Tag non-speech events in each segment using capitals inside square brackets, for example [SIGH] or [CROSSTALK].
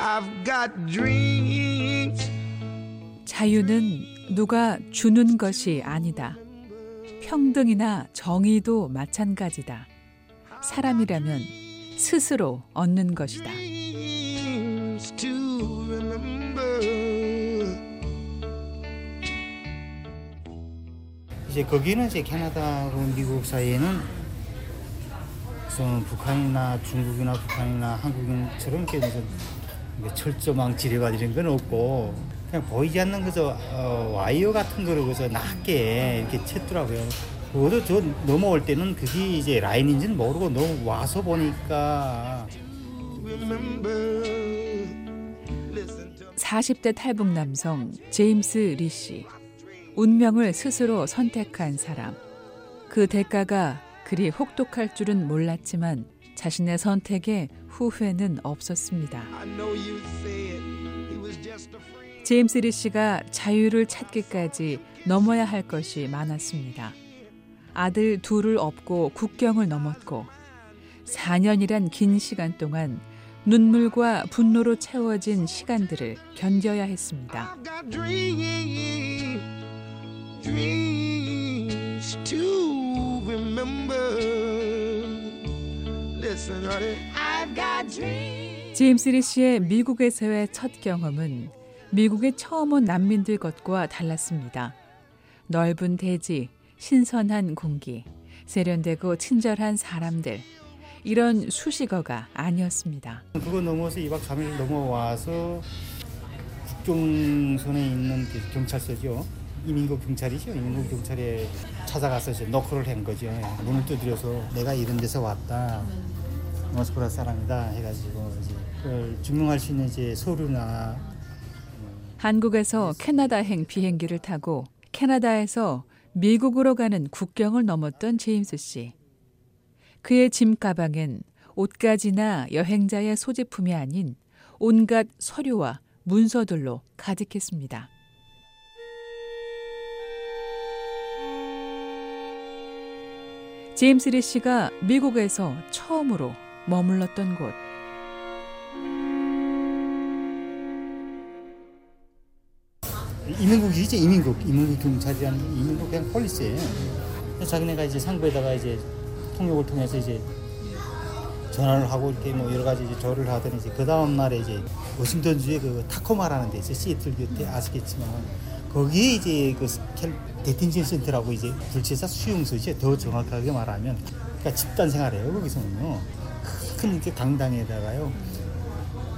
I've got dreams. 자유는 누가 주는 것이 아니다. 평등이나 정의도 마찬가지다. 사람이라면 스스로 얻는 것이다. dreams to remember. 이제 거기는 이제 캐나다하고 미국 사이에는 북한이나 중국이나 북한이나 한국인처럼 이렇게 철조망 지뢰밭 이런 건 없고 그냥 보이지 않는 그저 어, 와이어 같은 거를 그저 낮게 이렇게 쳤더라고요. 그것도 저 넘어올 때는 그게 이제 라인인지는 모르고 너무 와서 보니까 Remember. Listen to 40대 탈북 남성 제임스 리 씨. 운명을 스스로 선택한 사람. 그 대가가 그리 혹독할 줄은 몰랐지만 자신의 선택에 후회는 없었습니다. I know you said he was just a friend. 제임스 리씨가 자유를 찾기까지 넘어야 할 것이 많았습니다. 아들 둘을 업고 국경을 넘었고 4년이란 긴 시간 동안 눈물과 분노로 채워진 시간들을 견뎌야 했습니다. Dreams, dreams 제임스 리 씨의 미국에서의 첫 경험은 미국에 처음 온 난민들 것과 달랐습니다. 넓은 대지, 신선한 공기, 세련되고 친절한 사람들. 이런 수식어가 아니었습니다. 그거 넘어서 2박 3일 넘어와서 국경선에 있는 그 경찰서죠. 이민국 경찰이죠. 이민국 경찰에 찾아가서 이제 노크를 한 거죠. 예, 문을 두드려서 내가 이런 데서 왔다. 모스크바 사람이다 해가지고 이제 그걸 증명할 수 있는 이제 서류나 한국에서 캐나다행 비행기를 타고 캐나다에서 미국으로 가는 국경을 넘었던 제임스 씨. 그의 짐 가방엔 옷가지나 여행자의 소지품이 아닌 온갖 서류와 문서들로 가득했습니다. 제임스 리 씨가 미국에서 처음으로 머물렀던 곳. 이민국이죠. 이민국 이민국 경찰이라는 이민국 그냥 폴리스예요. 자기네가 이제 상부에다가 이제 통역을 통해서 이제 전화를 하고 이렇게 뭐 여러 가지 이제 조를 하더니 이제 그 다음 날에 이제 워싱턴 주에 그 타코마라는 데 있어요. 시애틀 곁에 아시겠지만 거기에 이제 그캘 데틴션 센터라고 이제 불치사 수용소죠. 더 정확하게 말하면 그러니까 집단 생활이에요. 거기서는요. 큰 이렇게 강당에다가요.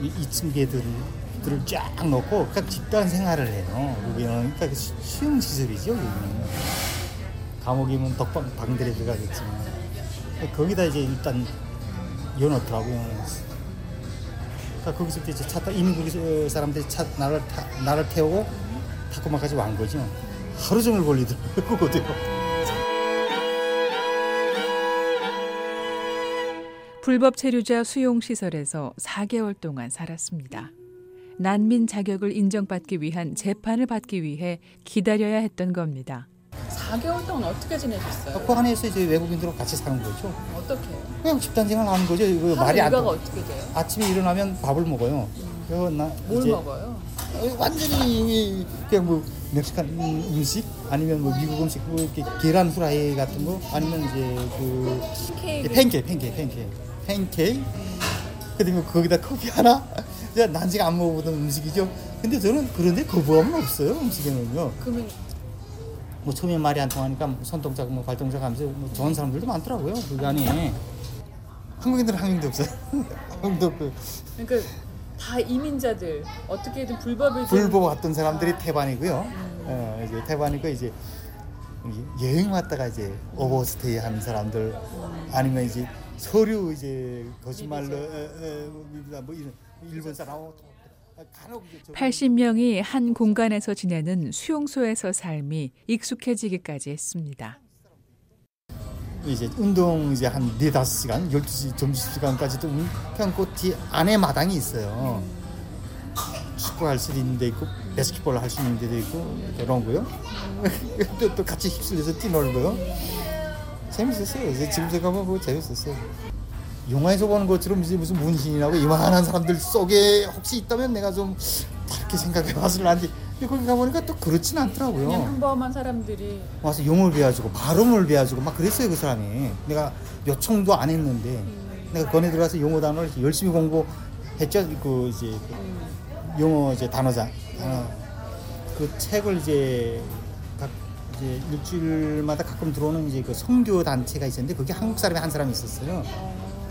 이 2층 개들 들을 쫙 놓고 각 집단 생활을 해요. 여기는 그러니까 수- 수용 시설이죠. 여기는 감옥이면 독방 방들에 들어가겠지만 거기다 이제 일단 여놓더라고요. 그러니까 거기서 이제 차 타, 이민국 사람들이 차 나를 타, 나를 태우고 타코마까지 완 거죠. 하루 종일 걸리더라고요. 불법 체류자 수용 시설에서 4개월 동안 살았습니다. 난민 자격을 인정받기 위한 재판을 받기 위해 기다려야 했던 겁니다. 4개월 동안 어떻게 지내셨어요? 그 안에서 이제 외국인들하고 같이 사는 거죠. 어떻게 해요? 그냥 집단 생활 하는 거죠. 이거 말이 안 일과가 돼. 어떻게 돼요? 아침에 일어나면 밥을 먹어요. 그리고 나뭘 이제 먹어요? 어, 완전히 그냥 뭐 멕시칸 음식 아니면 뭐 미국 음식 뭐 이렇게 계란 후라이 같은 거 아니면 이제 그 팬케이크 팬케이크 팬케이크 팬케이크? 그다음에 거기다 커피 하나? 이제 난지가 안 먹어보던 음식이죠? 근데 저는 그런데 거부감은 없어요 음식에는요. 그러면 뭐 처음에 말이 안 통하니까 뭐 손동작 뭐 발동작 하면서 뭐 좋은 사람들도 많더라고요 그 안에. 한국인들은 한 명도 없어요. [LAUGHS] 한 명도 없고. 그러니까 다 이민자들 어떻게든 불법을 좀- 불법 왔던 사람들이 태반이고요. 어, 이제 태반이고 이제 여행 왔다가 이제 오버스테이 하는 사람들 아니면 이제 서류 이제 거짓말로 에, 에, 뭐 이런 일본 사람 간혹 이제 저- 80명이 한 공간에서 지내는 수용소에서 삶이 익숙해지기까지 했습니다. 이제 운동 이제 한 네다섯 시간, 12시 점심시간까지도 그뒤 안에 마당이 있어요. 축구 할 수 있는 데 있고 바스켓볼 할 수 있는 데도 있고 그런 거요. [LAUGHS] 또, 또 같이 휩쓸려서 뛰놀고요. 재밌었어요. 이제 지금 생각하면 그거 재밌었어요. 영화에서 보는 것처럼 이제 무슨 문신이라고 이만한 사람들 속에 혹시 있다면 내가 좀 다르게 생각해 봤을 근데 거기 가보니까 또 그렇진 않더라고요. 평범한 사람들이 와서 영어를 배워주고 발음을 배워주고 막 그랬어요 그 사람이. 내가 요청도 안 했는데 내가 권에 들어가서 영어 단어를 열심히 공부했죠. 그 이제 그 영어 이제 단어장 단어 그 책을 이제 각 이제 일주일마다 가끔 들어오는 이제 그 선교 단체가 있었는데 그게 한국 사람이 한 사람이 있었어요.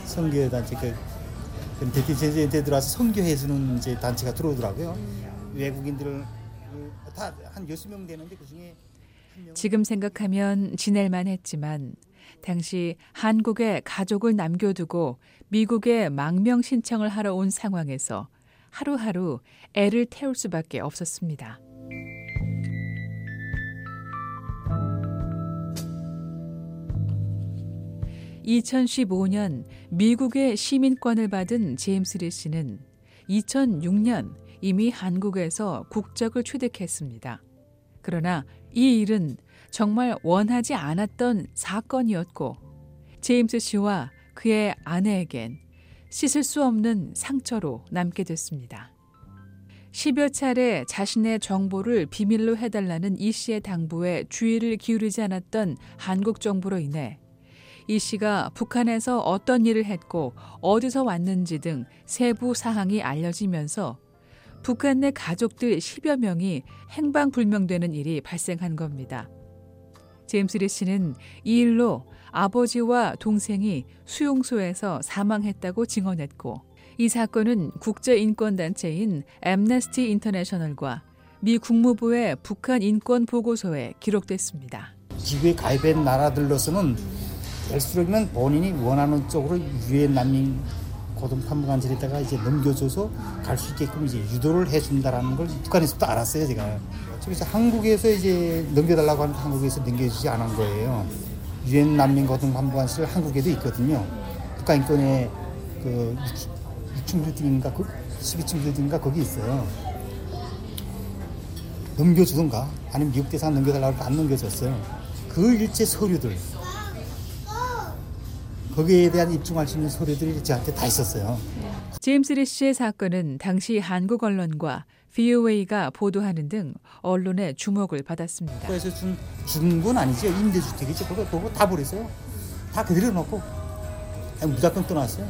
선교 단체 그 대티제한테 들어와서 선교해 주는 이제 단체가 들어오더라고요. 외국인들을 다 한 여섯 명 되는데 그 중에 한 명은 지금 생각하면 지낼만 했지만 당시 한국에 가족을 남겨두고 미국에 망명 신청을 하러 온 상황에서 하루하루 애를 태울 수밖에 없었습니다. (2015년) 미국의 시민권을 받은 제임스 리 씨는 (2006년) 이미 한국에서 국적을 취득했습니다. 그러나 이 일은 정말 원하지 않았던 사건이었고 제임스 씨와 그의 아내에겐 씻을 수 없는 상처로 남게 됐습니다. 10여 차례 자신의 정보를 비밀로 해달라는 이 씨의 당부에 주의를 기울이지 않았던 한국 정부로 인해 이 씨가 북한에서 어떤 일을 했고 어디서 왔는지 등 세부 사항이 알려지면서 북한 내 가족들 10여 명이 행방불명되는 일이 발생한 겁니다. 제임스 리 씨는 이 일로 아버지와 동생이 수용소에서 사망했다고 증언했고 이 사건은 국제인권단체인 Amnesty International과 미 국무부의 북한 인권 보고서에 기록됐습니다. 지구에 가입한 나라들로서는 될수록이면 본인이 원하는 쪽으로 유엔 난민 고등 판무관실에다가 이제 넘겨줘서 갈 수 있게끔 이제 유도를 해준다라는 걸 북한에서도 알았어요 제가. 그래서 한국에서 이제 넘겨달라고 하는 한국에서 넘겨주지 않은 거예요. 유엔 난민 고등 판무관실 한국에도 있거든요. 북한 인권의 그 6층 빌딩인가 그 12층 빌딩인가 거기 있어요. 넘겨주던가 아니면 미국 대상 넘겨달라고 안 넘겨줬어요. 그 일체 서류들 거기에 대한 입증할 수 있는 서류들이 저한테 다 있었어요. 제임스 리 씨의 사건은 당시 한국 언론과 VOA가 보도하는 등 언론의 주목을 받았습니다. 그래서 준, 준건 아니죠. 임대주택이죠. 그거, 그거 다 버렸어요. 다 그대로 놓고 무작정 떠났어요.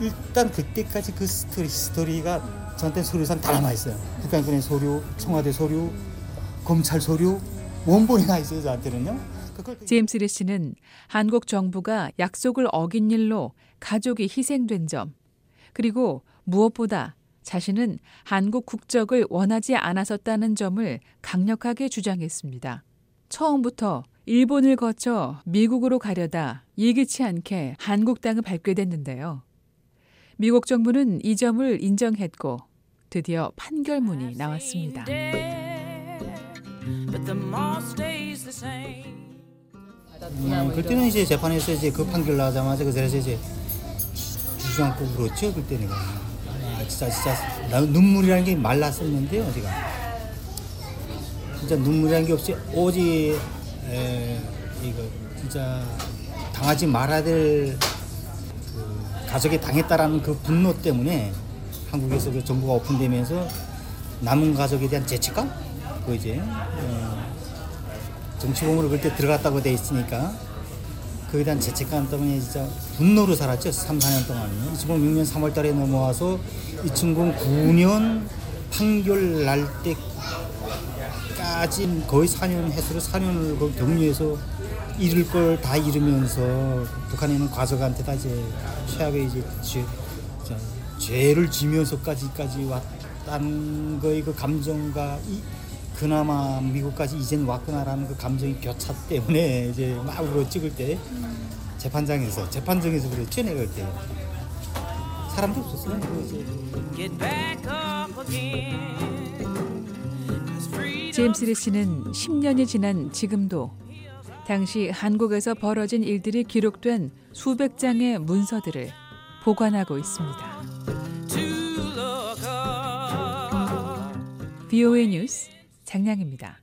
일단 그때까지 그 스토리, 스토리가 저한테 서류상 다 남아있어요. 북한군의 서류, 청와대 서류, 검찰 서류, 원본이 나 있어요. 저한테는요. 제임스 리 씨는 한국 정부가 약속을 어긴 일로 가족이 희생된 점, 그리고 무엇보다 자신은 한국 국적을 원하지 않았었다는 점을 강력하게 주장했습니다. 처음부터 일본을 거쳐 미국으로 가려다 예기치 않게 한국 땅을 밟게 됐는데요. 미국 정부는 이 점을 인정했고 드디어 판결문이 나왔습니다. 음, 그때는 이제 재판에서 이제 그 판결 나자마자 그 자리에서 이제 주저 않고 울었죠. 그때 내가. 아, 진짜, 진짜. 나 눈물이라는 게 말랐었는데요, 제가. 진짜 눈물이라는 게 없이 오직, 에, 이거, 진짜, 당하지 말아야 될, 그, 가족이 당했다라는 그 분노 때문에 한국에서 그 정부가 오픈되면서 남은 가족에 대한 죄책감? 그 이제, 어, 정치공으로 그때 들어갔다고 돼 있으니까 그에 대한 죄책감 때문에 진짜 분노로 살았죠. 3, 4년 동안요. 2006년 3월 달에 넘어와서 2009년 판결 날 때까지 거의 4년 해수로 4년을 그 격리해서 잃을 걸 다 잃으면서 북한에 있는 가족한테 다 이제 최악의 이제 죄, 자, 죄를 지면서까지까지 왔다는 거의 그 감정과 이, 그나마 미국까지 이젠 왔구나라는 그 감정이 교차 때문에 [LAUGHS] 이제 막 울어 찍을 때 재판장에서 재판정에서 그랬죠 내가 그때 사람도 없었어요. 제임스 리 씨는 10년이 지난 지금도 당시 한국에서 벌어진 일들이 기록된 수백 장의 문서들을 보관하고 있습니다. VOA 뉴스 장량입니다.